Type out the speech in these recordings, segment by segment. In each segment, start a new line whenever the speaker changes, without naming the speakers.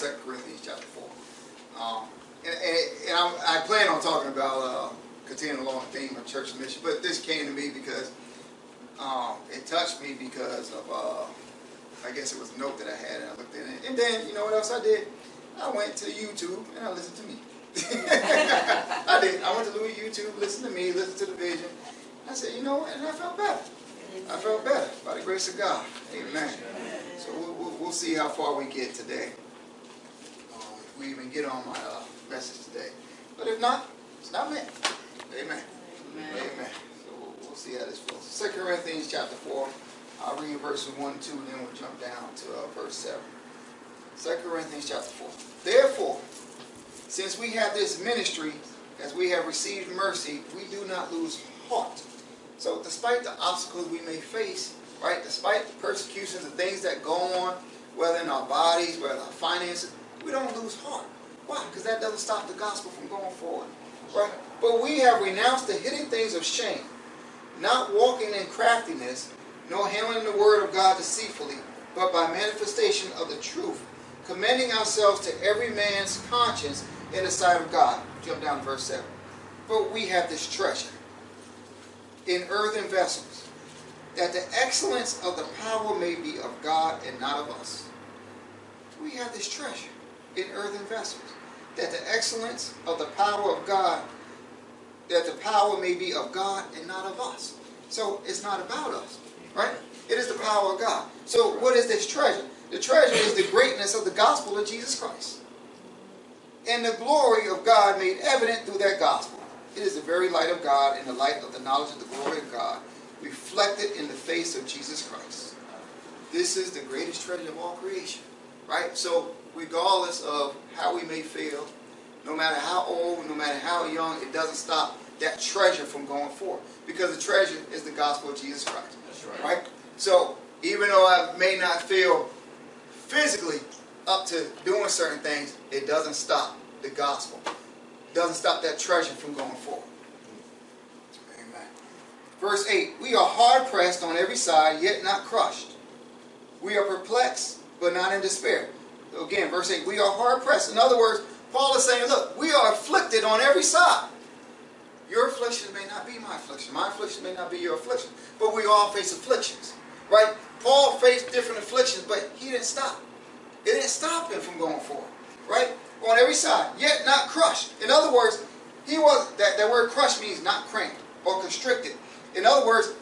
2 Corinthians chapter 4. Um, and, and, and i plan on talking about uh, continuing along the theme of church mission, but this came to me because um, it touched me because of, uh, I guess it was a note that I had, and I looked at it. And then, you know what else I did? I went to YouTube and I listened to me. I did. I went to Louis YouTube, listened to me, listened to the vision. I said, you know what? And I felt better. I felt better by the grace of God. Amen. So we'll, we'll, we'll see how far we get today. We even get on my uh, message today. But if not, it's not me. Amen. Amen. Amen. So we'll, we'll see how this flows. Second Corinthians chapter 4. I'll read verses 1 and 2, and then we'll jump down to uh, verse 7. 2 Corinthians chapter 4. Therefore, since we have this ministry, as we have received mercy, we do not lose heart. So despite the obstacles we may face, right, despite the persecutions and things that go on, whether in our bodies, whether our finances, we don't lose heart. Why? Because that doesn't stop the gospel from going forward. Right? But we have renounced the hidden things of shame, not walking in craftiness, nor handling the word of God deceitfully, but by manifestation of the truth, commending ourselves to every man's conscience in the sight of God. Jump down to verse 7. But we have this treasure in earthen vessels, that the excellence of the power may be of God and not of us. We have this treasure in earthen vessels, that the excellence of the power of God, that the power may be of God and not of us. So it's not about us, right? It is the power of God. So what is this treasure? The treasure is the greatness of the gospel of Jesus Christ. And the glory of God made evident through that gospel. It is the very light of God and the light of the knowledge of the glory of God reflected in the face of Jesus Christ. This is the greatest treasure of all creation. Right? So regardless of how we may feel, no matter how old, no matter how young, it doesn't stop that treasure from going forward. Because the treasure is the gospel of Jesus Christ.
That's right.
Right? So even though I may not feel physically up to doing certain things, it doesn't stop the gospel. It doesn't stop that treasure from going forward. Amen. Verse 8 We are hard pressed on every side, yet not crushed. We are perplexed, but not in despair. Again, verse 8 We are hard pressed. In other words, Paul is saying, Look, we are afflicted on every side. Your affliction may not be my affliction. My affliction may not be your affliction. But we all face afflictions. Right? Paul faced different afflictions, but he didn't stop. It didn't stop him from going forward. Right? On every side, yet not crushed. In other words, he was that, that word crushed means not cramped or constricted. In other words,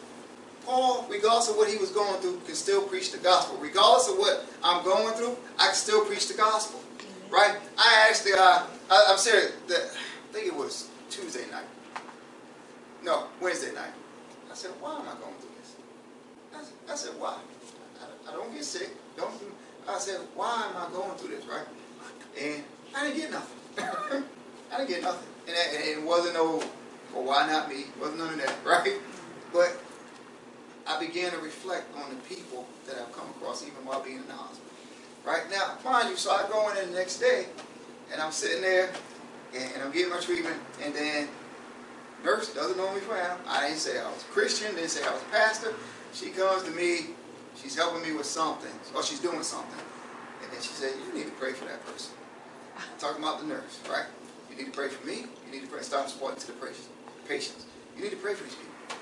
Paul, regardless of what he was going through, can still preach the gospel. Regardless of what I'm going through, I can still preach the gospel. Right? I actually, uh, I, am serious. The, I think it was Tuesday night. No, Wednesday night. I said, why am I going through this? I said, I said why? I, I, don't get sick. Don't. I said, why am I going through this? Right? And I didn't get nothing. I didn't get nothing. And, that, and it wasn't no, well, why not me? It wasn't none of that, right? But I began to reflect on the people that I've come across even while being in the hospital. Right now, mind you, so I go in there the next day, and I'm sitting there, and, I'm getting my treatment, and then nurse doesn't know me from Adam. I didn't say I was Christian, didn't say I was a pastor. She comes to me, she's helping me with something, or she's doing something. And then she said, you need to pray for that person. I'm talking about the nurse, right? You need to pray for me. You need to pray. Start supporting to the patients. You need to pray for these people.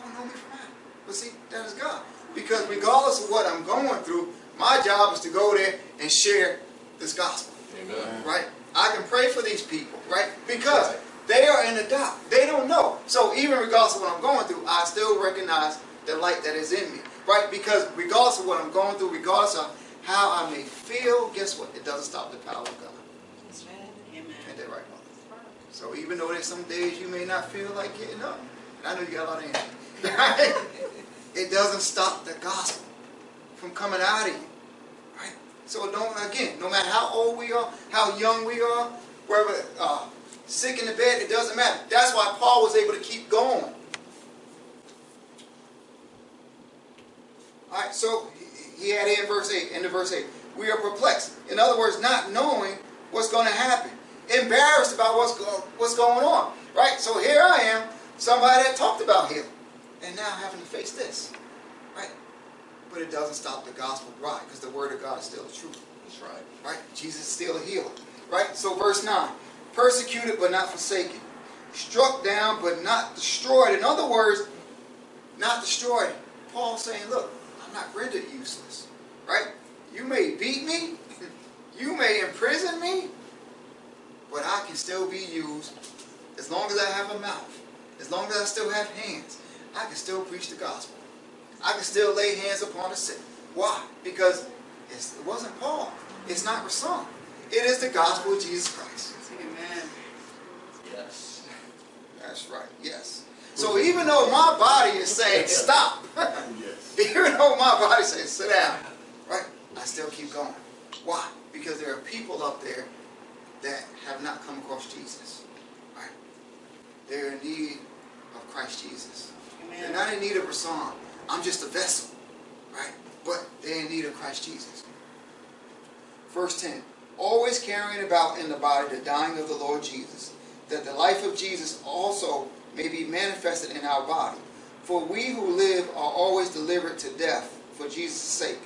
Don't know me from Adam. But see, that is God. Because regardless of what I'm going through, my job is to go there and share this gospel.
Amen.
Right? I can pray for these people, right? Because right. they are in the dark. They don't know. So even regardless of what I'm going through, I still recognize the light that is in me. Right? Because regardless of what I'm going through, regardless of how I may feel, guess what? It doesn't stop the power of God.
Amen.
Ain't that right, Mother? So even though there's some days you may not feel like getting up, and I know you got a lot of energy, right? it doesn't stop the gospel from coming out of you. Right? So don't again, no matter how old we are, how young we are, whether uh, sick in the bed, it doesn't matter. That's why Paul was able to keep going. All right, so he had in verse 8, into verse 8. We are perplexed. In other words, not knowing what's going to happen. Embarrassed about what's, go, what's going on. Right? So here I am, somebody that talked about healing. And now having to face this. Right? But it doesn't stop the gospel. Right? Because the word of God is still truth.
That's right.
Right? Jesus is still a healer. Right? So verse 9. Persecuted but not forsaken. Struck down but not destroyed. In other words, not destroyed. Paul saying, look, I'm not rendered useless. Right? You may beat me. You may imprison me. But I can still be used as long as I have a mouth. As long as I still have hands. I can still preach the gospel. I can still lay hands upon the sick. Why? Because it wasn't Paul. It's not Rasan. It is the gospel of Jesus Christ.
Amen.
Yes.
That's right. Yes. So even though my body is saying stop,
Yes.
even though my body is saying sit down, right? I still keep going. Why? Because there are people up there that have not come across Jesus. Right? They're in need of Christ Jesus. They're not in need of a song. I'm just a vessel. Right? But they're in need of Christ Jesus. Verse 10. Always carrying about in the body the dying of the Lord Jesus, that the life of Jesus also may be manifested in our body. For we who live are always delivered to death for Jesus' sake,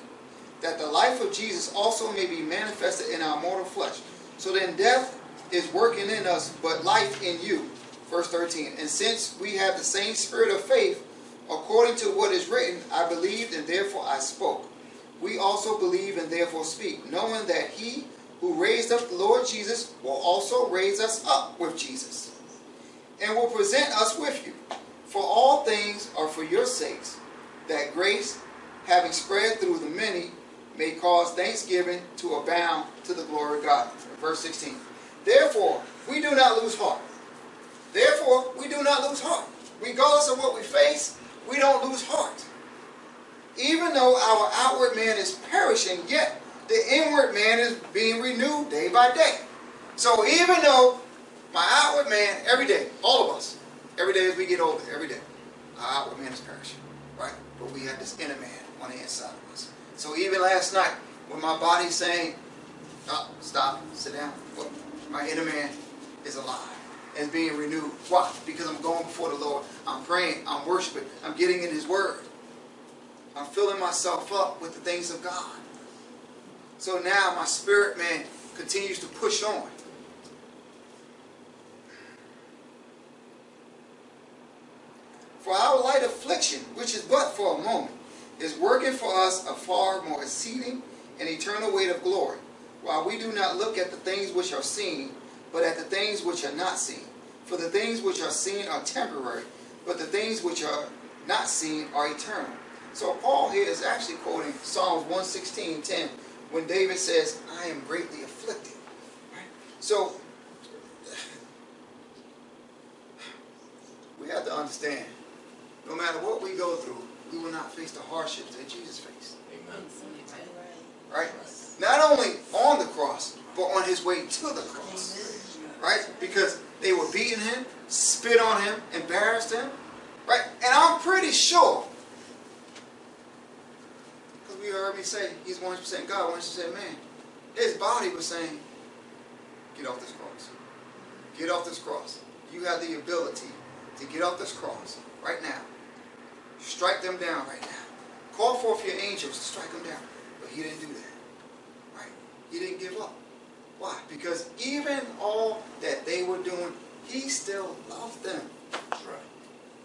that the life of Jesus also may be manifested in our mortal flesh. So then death is working in us, but life in you. Verse 13. And since we have the same spirit of faith, according to what is written, I believed and therefore I spoke. We also believe and therefore speak, knowing that he who raised up the Lord Jesus will also raise us up with Jesus, and will present us with you. For all things are for your sakes, that grace, having spread through the many, may cause thanksgiving to abound to the glory of God. Verse 16. Therefore, we do not lose heart. Therefore, we do not lose heart. Regardless of what we face, we don't lose heart. Even though our outward man is perishing, yet the inward man is being renewed day by day. So even though my outward man, every day, all of us, every day as we get older, every day, our outward man is perishing, right? But we have this inner man on the inside of us. So even last night, when my body's saying, oh, stop, sit down, my inner man is alive and being renewed. Why? Because I'm going before the Lord. I'm praying, I'm worshiping, I'm getting in His Word. I'm filling myself up with the things of God. So now my spirit man continues to push on. For our light affliction, which is but for a moment, is working for us a far more exceeding and eternal weight of glory, while we do not look at the things which are seen, but at the things which are not seen. For the things which are seen are temporary, but the things which are not seen are eternal. So Paul here is actually quoting Psalms 116, 10, when David says, I am greatly afflicted. Right? So we have to understand, no matter what we go through, we will not face the hardships that Jesus faced.
Amen.
Right? Not only on the cross, but on his way to the cross. Right? Because they were beating him, spit on him, embarrassed him. Right? And I'm pretty sure, because we heard me say, he's 100% God, 100% man. His body was saying, get off this cross. Get off this cross. You have the ability to get off this cross right now. Strike them down right now. Call forth your angels to strike them down. But he didn't do that. Right? He didn't give up. Why? Because even all that they were doing, he still loved them.
That's right.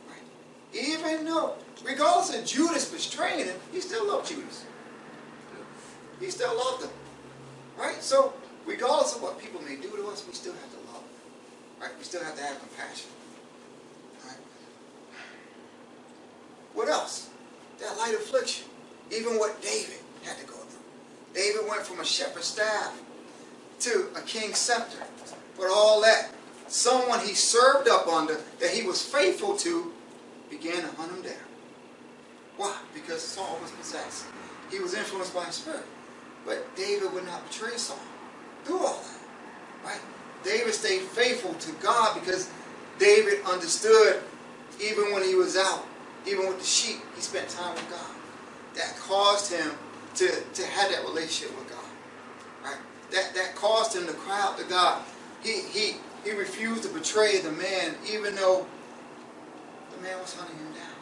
Right? Even though, regardless of Judas betraying him, he still loved Judas. He still loved them. Right? So, regardless of what people may do to us, we still have to love them. Right? We still have to have compassion. Right? What else? That light affliction. Even what David had to go through. David went from a shepherd's staff to a king's scepter. But all that, someone he served up under, that he was faithful to, began to hunt him down. Why? Because Saul was possessed. He was influenced by a spirit. But David would not betray Saul through all that. Right? David stayed faithful to God because David understood even when he was out, even with the sheep, he spent time with God. That caused him to, to have that relationship with God. That that caused him to cry out to God. He he he refused to betray the man, even though the man was hunting him down.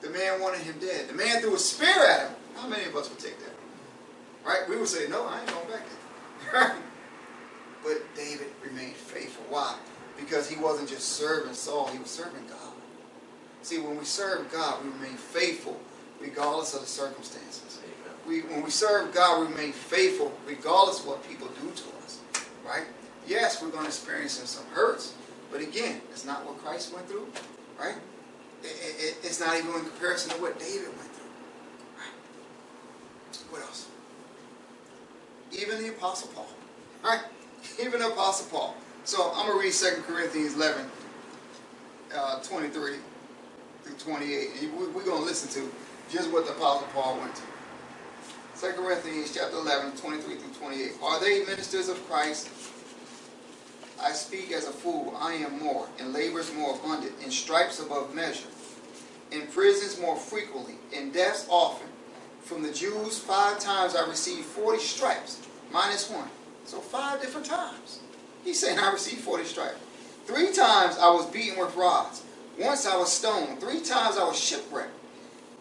The man wanted him dead. The man threw a spear at him. How many of us would take that? Right? We would say, no, I ain't going back there. but David remained faithful. Why? Because he wasn't just serving Saul, he was serving God. See, when we serve God, we remain faithful regardless of the circumstances. We, when we serve God, we remain faithful regardless of what people do to us. Right? Yes, we're going to experience some hurts, but again, it's not what Christ went through. Right? It, it, it's not even in comparison to what David went through. Right? What else? Even the Apostle Paul. Right? Even the Apostle Paul. So I'm going to read 2 Corinthians 11, uh, 23 through 28. And we're going to listen to just what the Apostle Paul went through. 2 Corinthians chapter 11, 23 through 28. Are they ministers of Christ? I speak as a fool, I am more, in labors more abundant, in stripes above measure, in prisons more frequently, in deaths often. From the Jews, five times I received 40 stripes, minus one. So five different times. He's saying I received 40 stripes. Three times I was beaten with rods. Once I was stoned. Three times I was shipwrecked.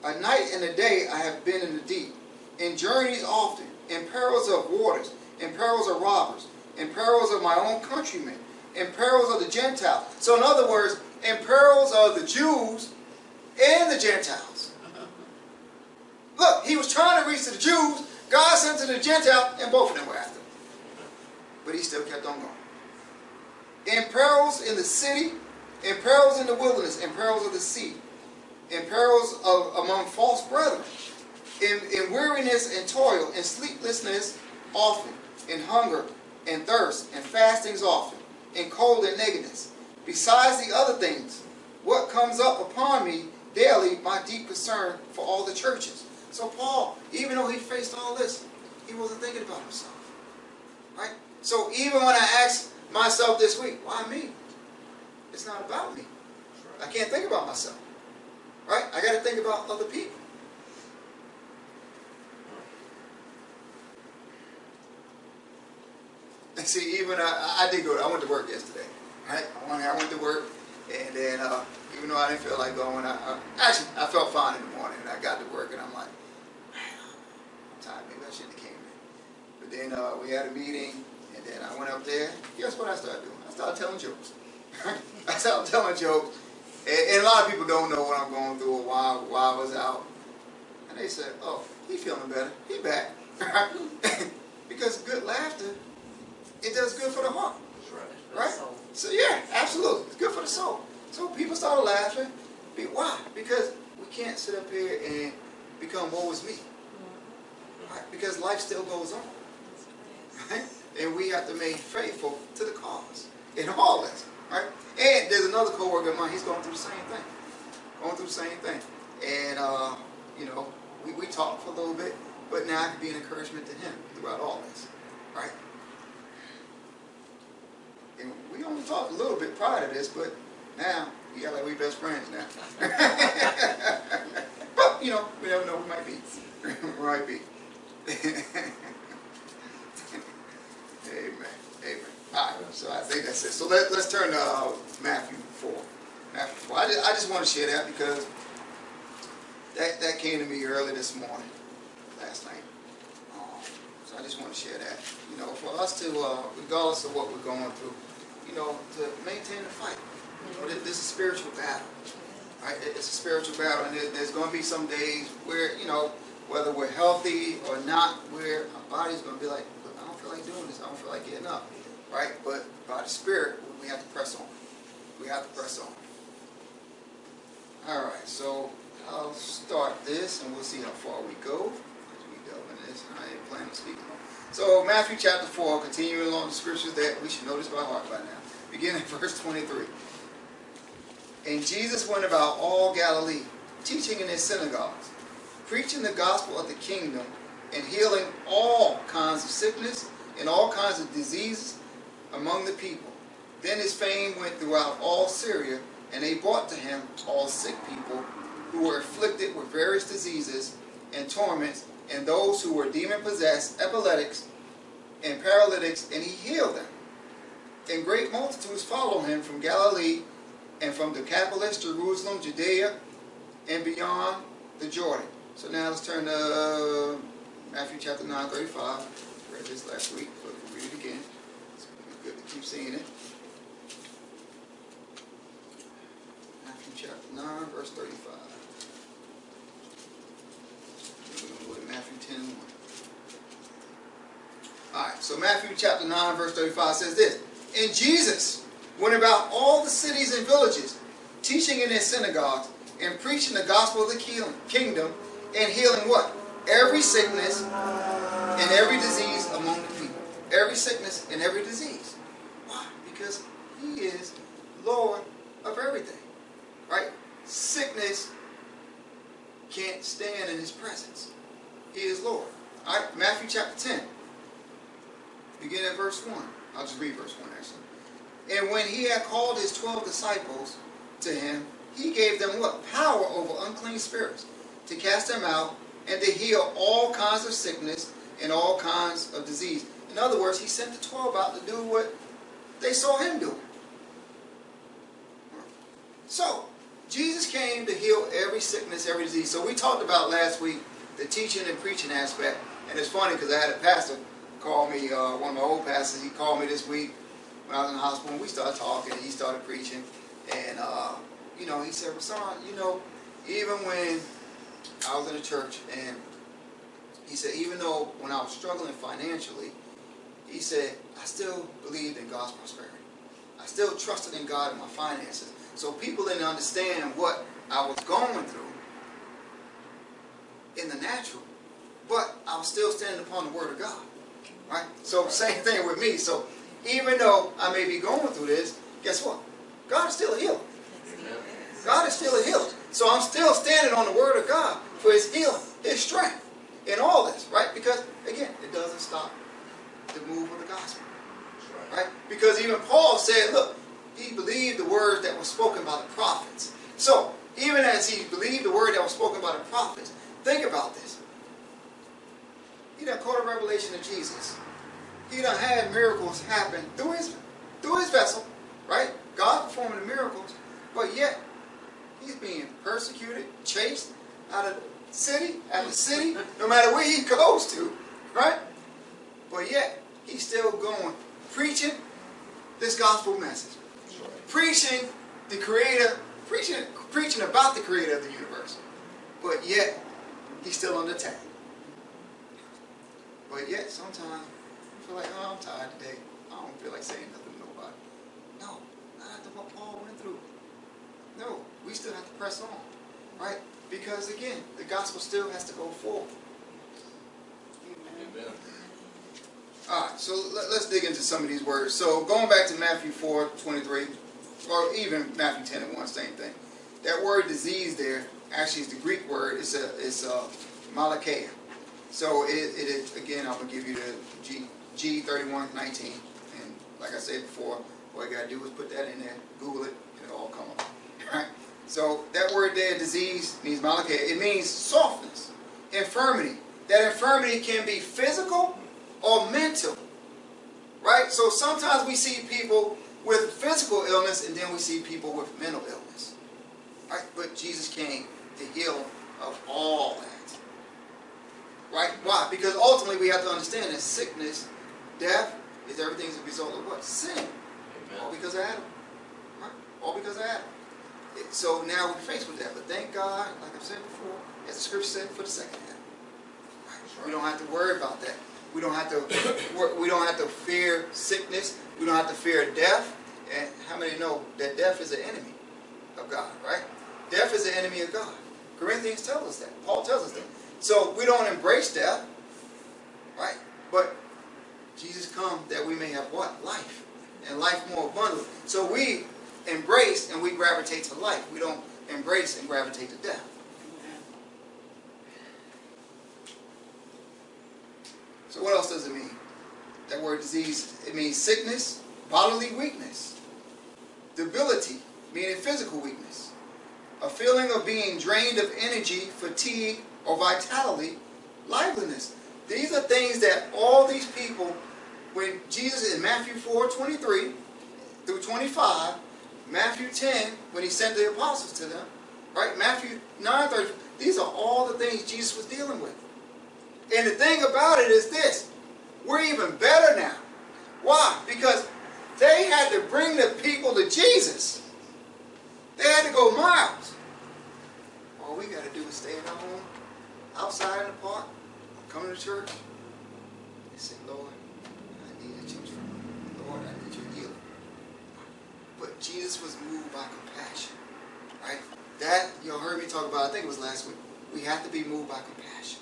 A night and a day I have been in the deep in journeys often, in perils of waters, in perils of robbers, in perils of my own countrymen, in perils of the Gentiles. So, in other words, in perils of the Jews and the Gentiles. Look, he was trying to reach to the Jews, God sent to the Gentiles, and both of them were after him. But he still kept on going. In perils in the city, in perils in the wilderness, in perils of the sea, in perils of among false brethren in, in weariness and toil, in sleeplessness often, in hunger and thirst, and fastings often, in cold and nakedness. Besides the other things, what comes up upon me daily, my deep concern for all the churches. So Paul, even though he faced all this, he wasn't thinking about himself. Right? So even when I ask myself this week, why me? It's not about me. I can't think about myself. Right? I got to think about other people. See, even I, I did go. I went to work yesterday. Right? I went to work, and then uh, even though I didn't feel like going, I, I, actually I felt fine in the morning. And I got to work, and I'm like, I'm tired. Maybe I shouldn't have came in. But then uh, we had a meeting, and then I went up there. Guess what I started doing? I started telling jokes. I started telling jokes, and, and, a lot of people don't know what I'm going through or why why I was out. And they said, "Oh, he feeling better. He back." because good laughter it does good for the heart. Right. Right? So yeah, absolutely. It's good for the soul. So people started laughing. Why? Because we can't sit up here and become woe is me. Right? Because life still goes on. Right? And we have to remain faithful to the cause in all this. Right? And there's another co-worker of mine, he's going through the same thing. Going through the same thing. And uh, you know, we, we talked for a little bit, but now I can be an encouragement to him throughout all this. Right? And we talked a little bit prior to this, but now we like we best friends now. but you know, we never know. We might be. we might be. Amen. Amen. All right. So I think that's it. So let, let's turn to uh, Matthew four. Matthew four. I just, I just want to share that because that that came to me early this morning, last night. Um, so I just want to share that. You know, for us to, uh, regardless of what we're going through you know, to maintain the fight. This is a spiritual battle. Right? It's a spiritual battle, and there's going to be some days where, you know, whether we're healthy or not, where our body's going to be like, I don't feel like doing this. I don't feel like getting up. Right? But by the Spirit, we have to press on. We have to press on. All right, so I'll start this, and we'll see how far we go as we go in this. I plan to speak. So Matthew chapter 4, continuing along the scriptures that we should know this by heart by now. Beginning verse 23. And Jesus went about all Galilee, teaching in his synagogues, preaching the gospel of the kingdom, and healing all kinds of sickness and all kinds of diseases among the people. Then his fame went throughout all Syria, and they brought to him all sick people who were afflicted with various diseases and torments, and those who were demon possessed, epileptics, and paralytics, and he healed them. And great multitudes followed him from Galilee and from the Decapolis, Jerusalem, Judea, and beyond the Jordan. So now let's turn to Matthew chapter 9, 35. Read this last week, but we'll read it again. It's good to keep seeing it. Matthew chapter 9, verse 35. We're going to go to Matthew 10 1. Alright, so Matthew chapter 9, verse 35 says this And Jesus went about all the cities and villages, teaching in their synagogues, and preaching the gospel of the kingdom, and healing what? Every sickness and every disease among the people. Every sickness and every disease. Why? Because he is Lord of everything. Right? Sickness can't stand in his presence. He is Lord. All right, Matthew chapter 10. Begin at verse 1. I'll just read verse 1 actually. And when he had called his twelve disciples to him, he gave them what? Power over unclean spirits, to cast them out, and to heal all kinds of sickness and all kinds of disease. In other words, he sent the twelve out to do what they saw him do. So, Jesus came to heal every sickness, every disease. So we talked about last week the teaching and preaching aspect. And it's funny because I had a pastor called me, uh, one of my old pastors, he called me this week when I was in the hospital, and we started talking, he started preaching, and, uh, you know, he said, son, you know, even when I was in the church, and he said, even though when I was struggling financially, he said, I still believed in God's prosperity. I still trusted in God in my finances. So people didn't understand what I was going through in the natural, but I was still standing upon the Word of God. Right? So same thing with me. So even though I may be going through this, guess what? God is still a healer. God is still a healer. So I'm still standing on the word of God for his healing, his strength in all this, right? Because again, it doesn't stop the move of the gospel. Right? Because even Paul said, look, he believed the words that were spoken by the prophets. So, even as he believed the word that was spoken by the prophets, think about this. He done caught a revelation of Jesus. He done had miracles happen through his through his vessel, right? God performing the miracles, but yet he's being persecuted, chased out of city after city, no matter where he goes to, right? But yet he's still going, preaching this gospel message, preaching the Creator, preaching preaching about the Creator of the universe, but yet he's still the attack. But yet, sometimes you feel like, oh, I'm tired today. I don't feel like saying nothing to nobody. No, not after what Paul went through. No, we still have to press on, right? Because again, the gospel still has to go forward.
Amen.
All right, so let, us dig into some of these words. So going back to Matthew 4, 23, or even Matthew 10 and 1, same thing. That word disease there actually is the Greek word. It's a, it's uh, a malakia. So it, it is, again, I'm to give you the G, G3119. And like I said before, all you got to do is put that in there, Google it, and it'll all come up. Right? So that word there, disease, means malachi. It means softness, infirmity. That infirmity can be physical or mental. Right? So sometimes we see people with physical illness and then we see people with mental illness. Right? But Jesus came to heal of all that. Right? Why? Because ultimately we have to understand that sickness, death, is everything as a result of what? Sin.
Amen.
All because of Adam. Right? All because of Adam. It- So now we're faced with that. But thank God, like I've said before, as the scripture said, for the second Adam. Right? We don't have to worry about that. We don't have to we don't have to fear sickness. We don't have to fear death. And how many know that death is an enemy of God, right? Death is an enemy of God. Corinthians tells us that. Paul tells us that. So we don't embrace death, right? But Jesus come that we may have what? Life. And life more abundant. So we embrace and we gravitate to life. We don't embrace and gravitate to death. So what else does it mean? That word disease, it means sickness, bodily weakness, debility, meaning physical weakness, a feeling of being drained of energy, fatigue, or vitality, liveliness. These are things that all these people, when Jesus in Matthew 4, 23 through 25, Matthew 10, when he sent the apostles to them, right? Matthew 9, 30, these are all the things Jesus was dealing with. And the thing about it is this we're even better now. Why? Because they had to bring the people to Jesus. They had to go miles. All we got to do is stay our home, outside in the park, coming to church, and say, Lord, I need a change from you. Lord, I need your healing. But Jesus was moved by compassion. Right? That y'all heard me talk about, I think it was last week. We have to be moved by compassion.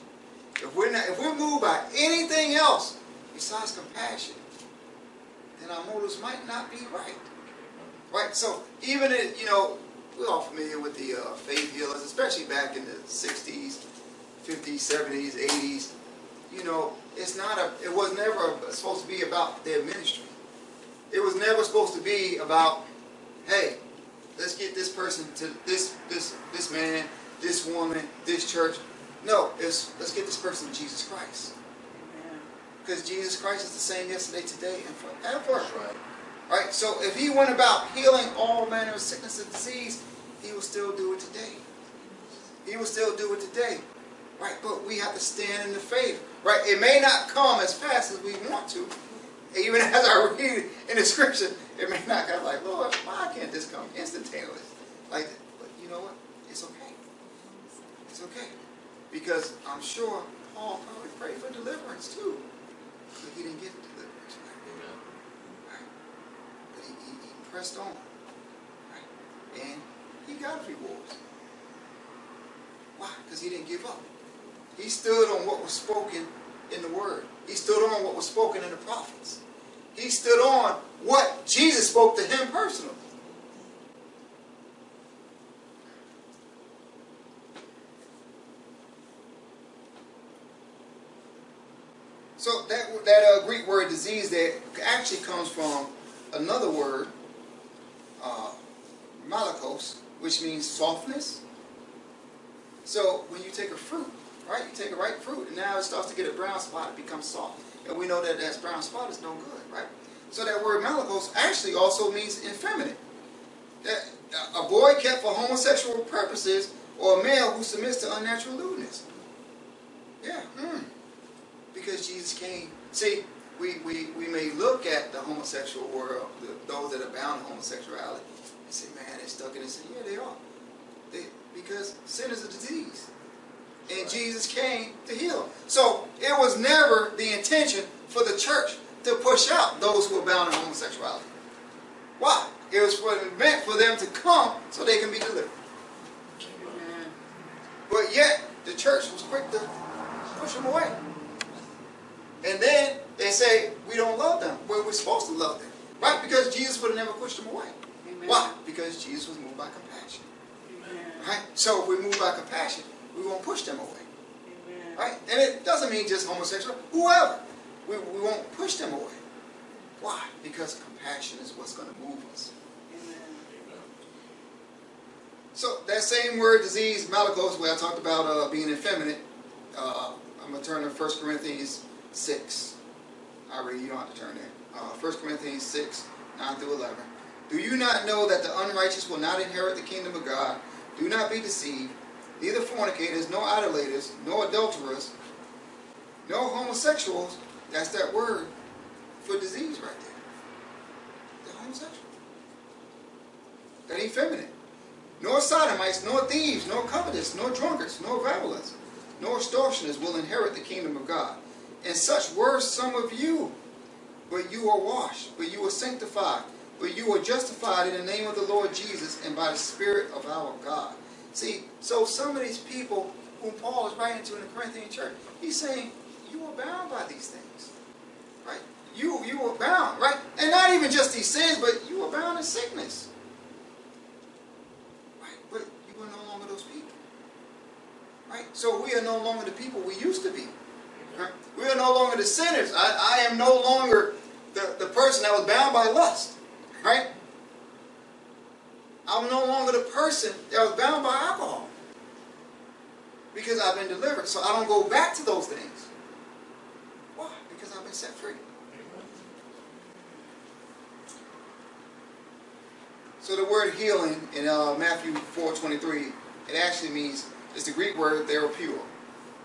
If we're not, if we're moved by anything else besides compassion, then our motives might not be right. Right? So even in, you know, we're all familiar with the uh, faith healers, especially back in the 60s, 50s, 70s, 80s. You know, it's not a, it was never supposed to be about their ministry. It was never supposed to be about, hey, let's get this person to this, this, this man, this woman, this church. No, it's let's get this person to Jesus Christ. Because Jesus Christ is the same yesterday, today, and forever.
That's right.
Right? So if he went about healing all manner of sickness and disease, he will still do it today. He will still do it today. Right? But we have to stand in the faith. Right? It may not come as fast as we want to. Even as I read in the scripture, it may not come like, Lord, why can't this come instantaneously? Like, but you know what? It's okay. It's okay. Because I'm sure Paul probably prayed for deliverance too. But he didn't get deliverance. Right? But he, he, he pressed on. Right? And he got rewards. Why? Because he didn't give up. He stood on what was spoken in the Word. He stood on what was spoken in the prophets. He stood on what Jesus spoke to him personally. So that that uh, Greek word disease that actually comes from another word, uh, malakos, which means softness. So when you take a fruit, right, you take a ripe fruit, and now it starts to get a brown spot, it becomes soft, and we know that that brown spot is no good, right? So that word malakos actually also means effeminate. That a boy kept for homosexual purposes, or a male who submits to unnatural lewdness. Yeah. Hmm because Jesus came. See, we, we, we may look at the homosexual world, the, those that abound in homosexuality, and say, man, they're stuck in this. Yeah, they are. They, because sin is a disease. And Jesus came to heal them. So it was never the intention for the church to push out those who are bound in homosexuality. Why? It was for, meant for them to come so they can be delivered.
Amen.
But yet, the church was quick to push them away. And then they say, we don't love them. Well, we're supposed to love them. Right? Because Jesus would have never pushed them away.
Amen.
Why? Because Jesus was moved by compassion.
Amen.
Right? So if we move by compassion, we won't push them away.
Amen.
Right? And it doesn't mean just homosexual, whoever. We, we won't push them away. Why? Because compassion is what's going to move us.
Amen.
So that same word, disease, malakos, where I talked about uh, being effeminate, uh, I'm going to turn to 1 Corinthians 6. I read, you don't have to turn there. Uh, 1 Corinthians 6, 9 through 11. Do you not know that the unrighteous will not inherit the kingdom of God? Do not be deceived. Neither fornicators, nor idolaters, nor adulterers, nor homosexuals. That's that word for disease right there. The homosexual. That effeminate nor sodomites, nor thieves, nor covetous, nor drunkards, nor revelers, nor extortioners will inherit the kingdom of God. And such were some of you. But you are washed, but you are sanctified, but you are justified in the name of the Lord Jesus and by the Spirit of our God. See, so some of these people whom Paul is writing to in the Corinthian church, he's saying, you are bound by these things. Right? you you were bound, right? And not even just these sins, but you were bound in sickness. Right? But you were no longer those people. Right? So we are no longer the people we used to be. Right? We are no longer the sinners. I, I am no longer the, the person that was bound by lust. Right? I'm no longer the person that was bound by alcohol. Because I've been delivered. So I don't go back to those things. Why? Because I've been set free. So the word healing in uh, Matthew 4.23, it actually means, it's the Greek word therapeuo.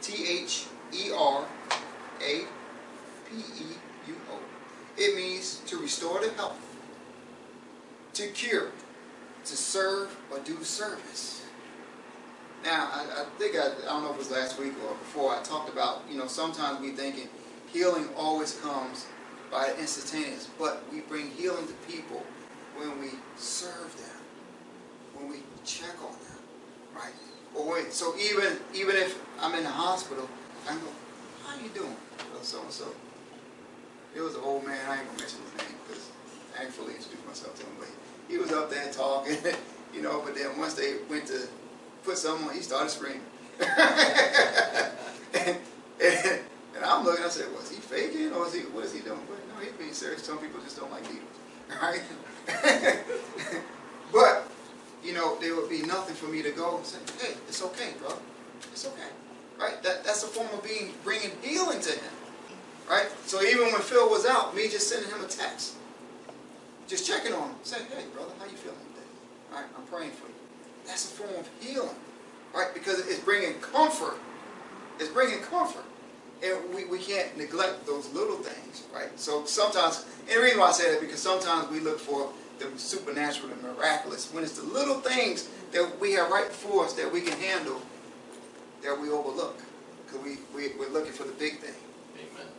T-H-E-R-A-P-E-U-O. It means to restore to health, to cure, to serve or do service. Now, I, I think, I, I don't know if it was last week or before, I talked about, you know, sometimes we thinking healing always comes by instantaneous, but we bring healing to people when we serve them, when we check on them, right? Or when, so even even if I'm in the hospital, I go, how you doing? So and so. It was an old man, I ain't gonna mention his name because I ain't fully introduced myself to him, but he was up there talking, you know, but then once they went to put something on, he started screaming. and, and, and, I'm looking, I said, was he faking or is he, what is he doing? But no, he's being serious. Some people just don't like needles, right? but, you know, there would be nothing for me to go and say, hey, it's okay, bro. It's okay. Right? That, that's a form of being bringing healing to him. Right? So even when Phil was out, me just sending him a text, just checking on him, saying, hey, brother, how you feeling today? All right, I'm praying for you. That's a form of healing. Right? Because it's bringing comfort. It's bringing comfort. And we, we can't neglect those little things, right? So sometimes, and the reason why I say that because sometimes we look for the supernatural and miraculous when it's the little things that we have right before us that we can handle that we overlook. Because we, we, we're looking for the big thing.
Amen.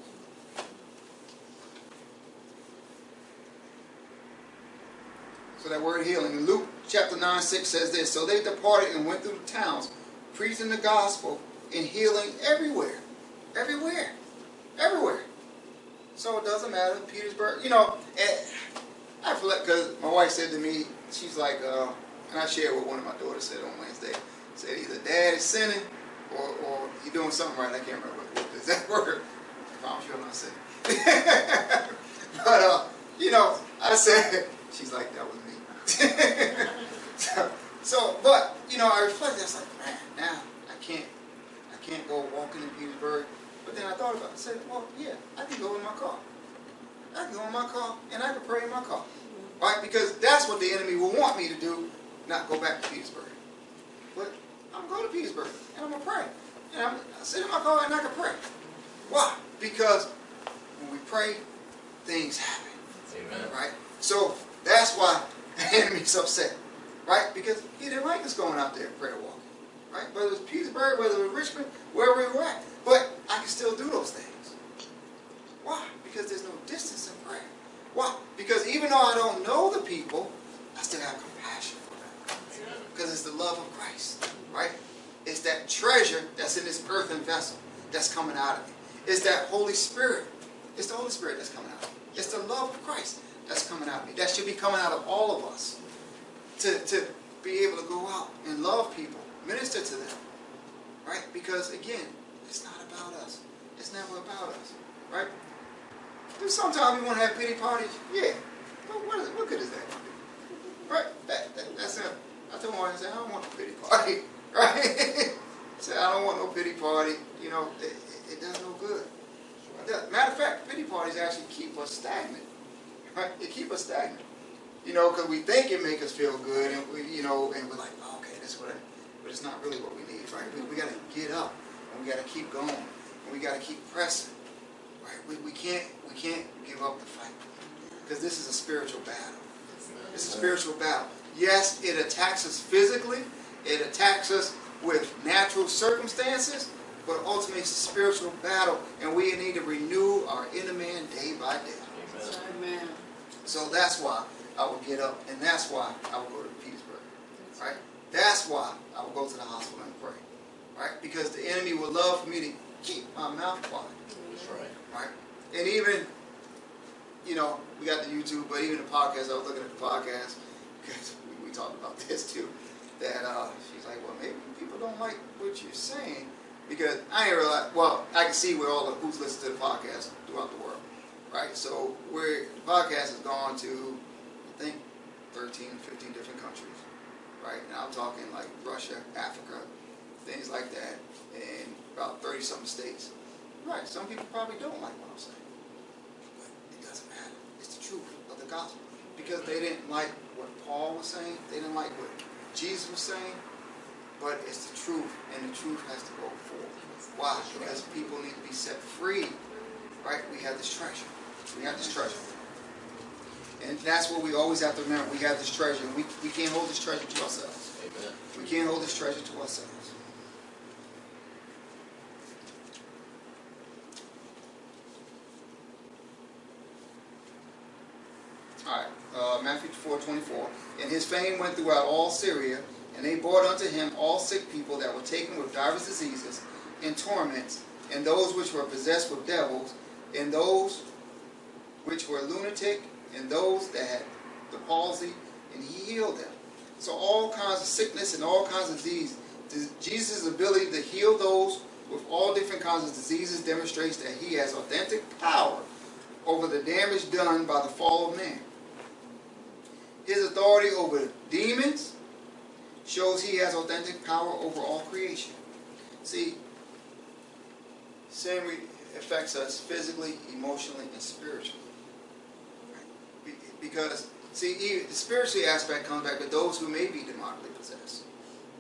So that word healing. In Luke chapter 9, 6 says this. So they departed and went through the towns, preaching the gospel and healing everywhere. Everywhere. Everywhere. So it doesn't matter. Petersburg, you know, I feel like, because my wife said to me, she's like, uh, and I shared what one of my daughters said on Wednesday, said either dad is sinning or, or you're doing something right. I can't remember what the exact word. I promise you I'm not saying. but, uh, you know, I said, she's like, that was. So, so, but, you know, I reflected, I was like, man, now I can't, I can't go walking in Petersburg but then I thought about it. I said, well, yeah, I can go in my car. I can go in my car and I can pray in my car. Mm-hmm. Right? Because that's what the enemy will want me to do, not go back to Petersburg. But I'm going to Petersburg and I'm going to pray. And I'm, I sit in my car and I can pray. Why? Because when we pray, things happen.
Amen.
Right? So that's why the enemy's upset. Right? Because he didn't like us going out there prayer walking. Right? Whether it was Petersburg, whether it was Richmond, wherever we were at. But I can still do those things. Why? Because there's no distance in prayer. Why? Because even though I don't know the people, I still have compassion for them. Because it's the love of Christ, right? It's that treasure that's in this earthen vessel that's coming out of me. It's that Holy Spirit. It's the Holy Spirit that's coming out of me. It's the love of Christ that's coming out of me. That should be coming out of all of us. To, to be able to go out and love people, minister to them, right? Because again, it's not about us. It's never about us, right? And sometimes we want to have pity parties, yeah. But what, is, what good is that do? Right? That, that, that's it. I told my wife, I said, I don't want a pity party, right? I said, I don't want no pity party. You know, it, it, it does no good. Matter of fact, pity parties actually keep us stagnant, right? They keep us stagnant. You know, because we think it make us feel good, and we, you know, and we're like, oh, okay, that's what I, but it's not really what we need, right? We, we got to get up, and we got to keep going, and we got to keep pressing, right? We, we can't we can't give up the fight, because this is a spiritual battle. It's a spiritual battle. Yes, it attacks us physically, it attacks us with natural circumstances, but ultimately it's a spiritual battle, and we need to renew our inner man day by day.
Amen.
So that's why I will get up, and that's why I will go to Petersburg, right? That's why I will go to the hospital and pray, right? Because the enemy would love for me to keep my mouth quiet,
That's right.
right? And even you know, we got the YouTube, but even the podcast, I was looking at the podcast, because we, we talked about this too, that uh, she's like, well, maybe people don't like what you're saying, because I ain't realize, well, I can see where all the, who's listening to the podcast throughout the world, right? So where the podcast has gone to, I think, 13, 15 different countries, right? And I'm talking like Russia, Africa, things like that, and about 30 something states. Right, some people probably don't like what I'm saying. But it doesn't matter. It's the truth of the gospel. Because they didn't like what Paul was saying, they didn't like what Jesus was saying, but it's the truth, and the truth has to go forth. Why? Because people need to be set free. Right? We have this treasure. We have this treasure. And that's what we always have to remember. We have this treasure. and We, we can't hold this treasure to ourselves.
Amen.
We can't hold this treasure to ourselves. Alright, uh, Matthew 4 24. And his fame went throughout all Syria, and they brought unto him all sick people that were taken with divers diseases and torments, and those which were possessed with devils, and those which were lunatic, and those that had the palsy, and he healed them. So all kinds of sickness and all kinds of disease. Jesus' ability to heal those with all different kinds of diseases demonstrates that he has authentic power over the damage done by the fall of man. His authority over demons shows he has authentic power over all creation. See, sin affects us physically, emotionally, and spiritually. Because, see, the spiritually aspect comes back to those who may be demonically possessed.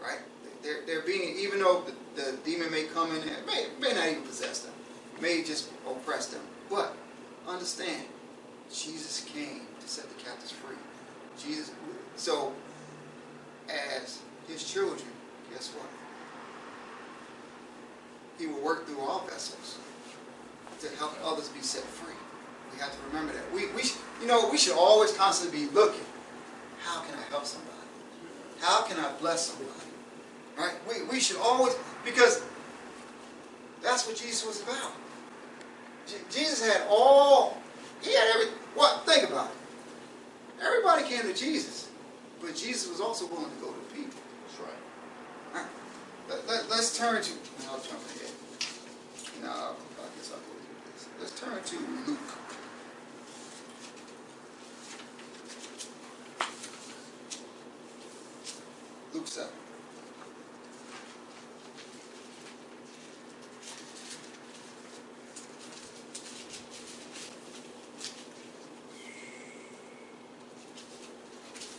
Right? They're, they're being, even though the, the demon may come in there, may, may not even possess them, may just oppress them. But understand, Jesus came to set the captives free. Jesus, so as his children, guess what? He will work through all vessels to help others be set free. We have to remember that. We, we you know, we should always constantly be looking. How can I help somebody? How can I bless somebody? Right? We, we should always, because that's what Jesus was about. Jesus had all, he had every, what? Think about it. Everybody came to Jesus, but Jesus was also willing to go to people.
That's right.
right. Let, let, let's turn to, I'll jump ahead. No, I guess I'll go through this. Let's turn to Luke. Luke 7.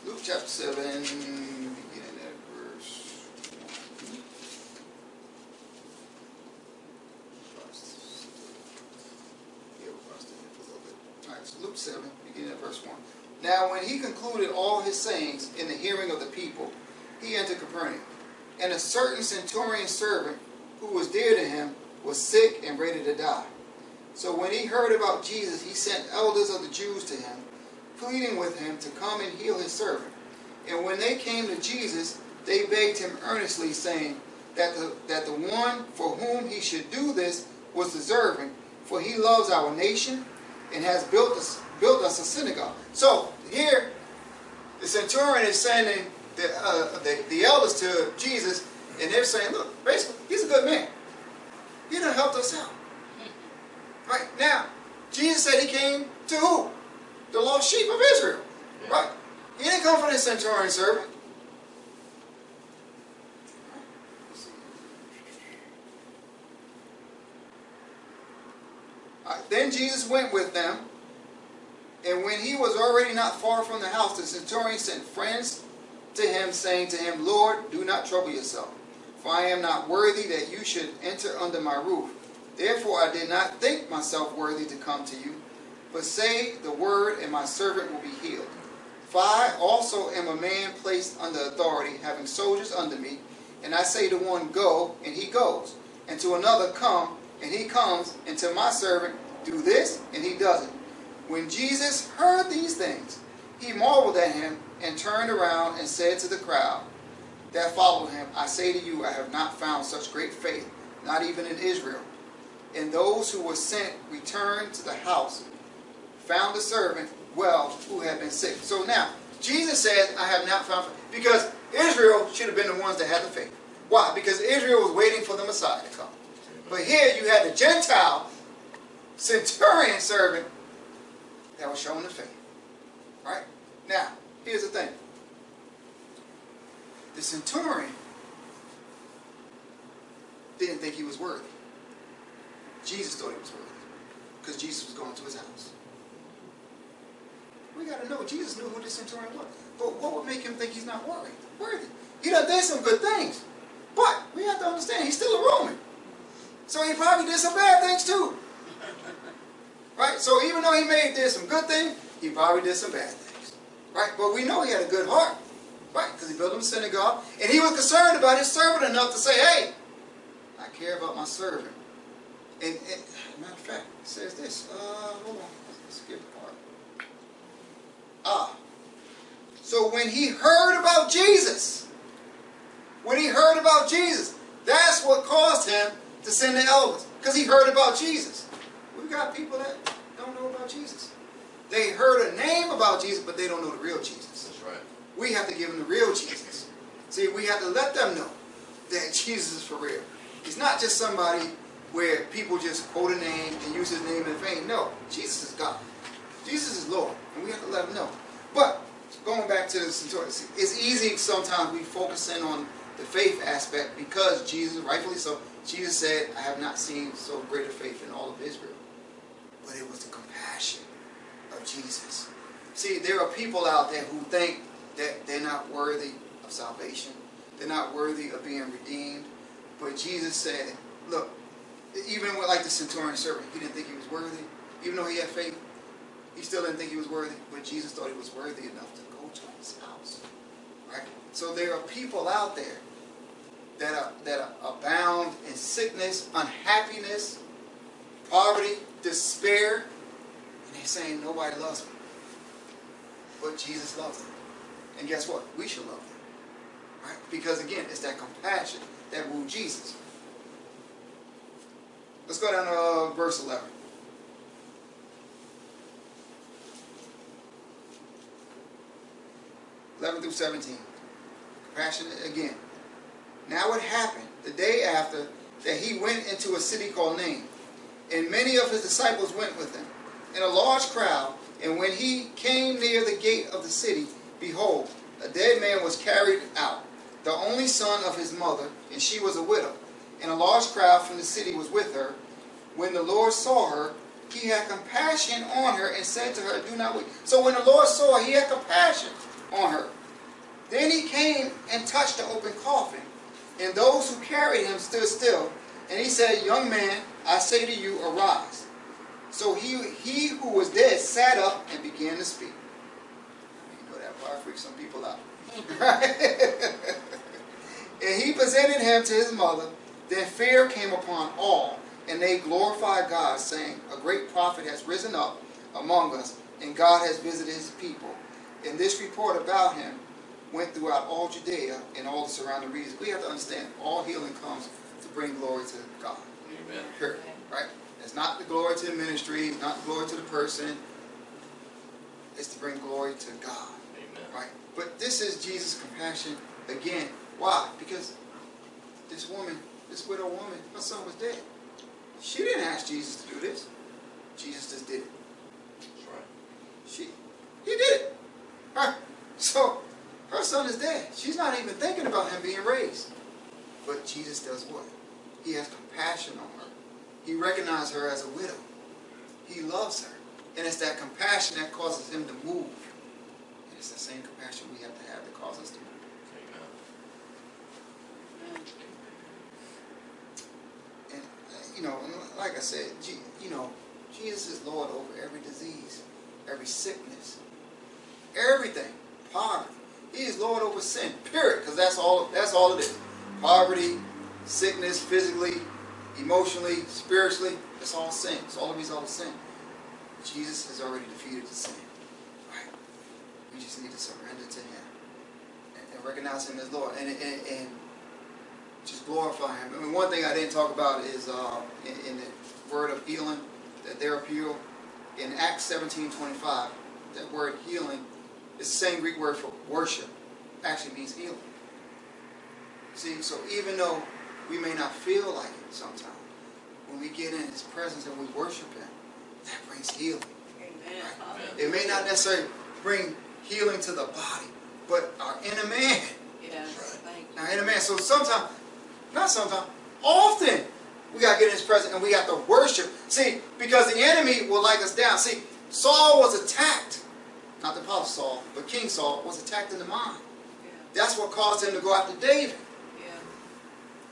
Luke chapter 7, beginning at verse 1. Yeah, we're going to stay here for a little bit. All right, so Luke 7, beginning at verse 1. Now, when he concluded all his sayings in the hearing of the people, he entered Capernaum. And a certain centurion servant, who was dear to him, was sick and ready to die. So when he heard about Jesus, he sent elders of the Jews to him, pleading with him to come and heal his servant. And when they came to Jesus, they begged him earnestly, saying that the, that the one for whom he should do this was deserving, for he loves our nation and has built us, built us a synagogue. So here, the centurion is sending the, uh, the, the elders to Jesus, and they're saying, look, basically, he's a good man. He done helped us out. Right now, Jesus said he came to who? The lost sheep of Israel. Right? He didn't come for the centurion servant. Right, then Jesus went with them, and when he was already not far from the house, the centurion sent friends to him, saying to him, Lord, do not trouble yourself, for I am not worthy that you should enter under my roof. Therefore I did not think myself worthy to come to you, but say the word, and my servant will be healed. For I also am a man placed under authority, having soldiers under me, and I say to one, Go, and he goes, and to another, Come, and he comes, and to my servant, Do this, and he does it. When Jesus heard these things, he marveled at him, and turned around and said to the crowd that followed him, I say to you, I have not found such great faith, not even in Israel. And those who were sent returned to the house found the servant well who had been sick. So now, Jesus says, I have not found, faith. because Israel should have been the ones that had the faith. Why? Because Israel was waiting for the Messiah to come. But here you had the Gentile centurion servant that was showing the faith. Right? Now, here's the thing. The centurion didn't think he was worthy. Jesus thought he was worthy. Because Jesus was going to his house. We got to know Jesus knew who this centurion was. But what would make him think he's not worthy? Worthy. He done did some good things. But we have to understand he's still a Roman. So he probably did some bad things too. Right? So even though he may have did some good things, he probably did some bad things. Right? But we know he had a good heart. Right? Because he built him a synagogue. And he was concerned about his servant enough to say, hey, I care about my servant. And, and matter of fact, it says this. Uh, hold on. Let's skip part. Ah. So when he heard about Jesus, when he heard about Jesus, that's what caused him to send the elders. Because he heard about Jesus. We've got people that don't know about Jesus. They heard a name about Jesus, but they don't know the real Jesus.
That's right.
We have to give them the real Jesus. See, we have to let them know that Jesus is for real. He's not just somebody where people just quote a name and use his name in vain. No, Jesus is God. Jesus is Lord, and we have to let them know. But going back to the centurion, it's easy sometimes we focus in on the faith aspect because Jesus, rightfully so, Jesus said, I have not seen so great a faith in all of Israel. But it was the compassion of Jesus. See, there are people out there who think that they're not worthy of salvation. They're not worthy of being redeemed. But Jesus said, look, even with like the centurion servant, he didn't think he was worthy. Even though he had faith, he still didn't think he was worthy. But Jesus thought he was worthy enough to go to his house. Right? So there are people out there that are, that are abound in sickness, unhappiness, poverty, despair, and they're saying nobody loves me. But Jesus loves them. And guess what? We should love them. Right? Because again, it's that compassion that moved Jesus. Let's go down to uh, verse 11. Eleven through seventeen. Compassion again. Now it happened the day after that he went into a city called Nain, and many of his disciples went with him, and a large crowd. And when he came near the gate of the city, behold, a dead man was carried out, the only son of his mother, and she was a widow. And a large crowd from the city was with her. When the Lord saw her, he had compassion on her and said to her, Do not weep. So when the Lord saw her, he had compassion on her. Then he came and touched the open coffin, and those who carried him stood still. And he said, Young man, I say to you, arise. So he, he who was dead sat up and began to speak. Know that some people out. and he presented him to his mother. Then fear came upon all, and they glorified God, saying, A great prophet has risen up among us, and God has visited his people. And this report about him went throughout all Judea and all the surrounding regions. We have to understand all healing comes to bring glory to God.
Amen.
Period. Right? It's not the glory to the ministry, it's not the glory to the person. It's to bring glory to God. Right? But this is Jesus' compassion again. Why? Because this woman, this widow woman, her son was dead. She didn't ask Jesus to do this. Jesus just did it.
That's right.
She, he did it. Right? So, her son is dead. She's not even thinking about him being raised. But Jesus does what? He has compassion on her. He recognizes her as a widow. He loves her. And it's that compassion that causes him to move. It's the same compassion we have to have that causes us to move. And, uh, you know, like I said, you know, Jesus is Lord over every disease, every sickness, everything, poverty. He is Lord over sin, period, because that's all, that's all it is. Poverty, sickness, physically, emotionally, spiritually, it's all sin. It's all a result of sin. Jesus has already defeated the sin. Right? We just need to surrender to Him and, and recognize Him as Lord. And, and, and just glorify Him. I mean, one thing I didn't talk about is uh, in, in the word of healing, that they're in Acts 17 25, that word healing is the same Greek word for worship. Actually means healing. See, so even though we may not feel like it sometimes, when we get in His presence and we worship Him, that brings healing.
Amen.
It may not necessarily bring healing to the body, but our inner man,
Yes, you.
our inner man. So sometimes, not sometimes, often, we got to get in His presence and we got to worship. See, because the enemy will like us down. See, Saul was attacked. Not the apostle Saul, but King Saul was attacked in the mind.
Yeah,
That's what caused him to go after David.
yeah.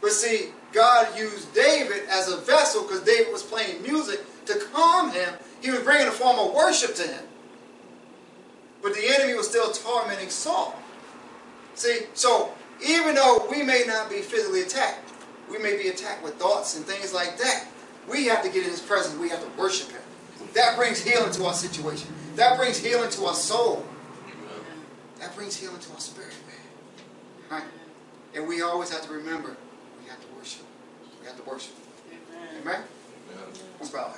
But see, God used David as a vessel because David was playing music to calm him. He was bringing a form of worship to him. But the enemy was still tormenting Saul. See, so even though we may not be physically attacked, we may be attacked with thoughts and things like that. We have to get in his presence. We have to worship him. That brings healing to our situation. That brings healing to our soul. That brings healing to our spirit, man. Right? And we always have to remember, we have to worship. We have to worship.
Amen.
Amen? Let's bow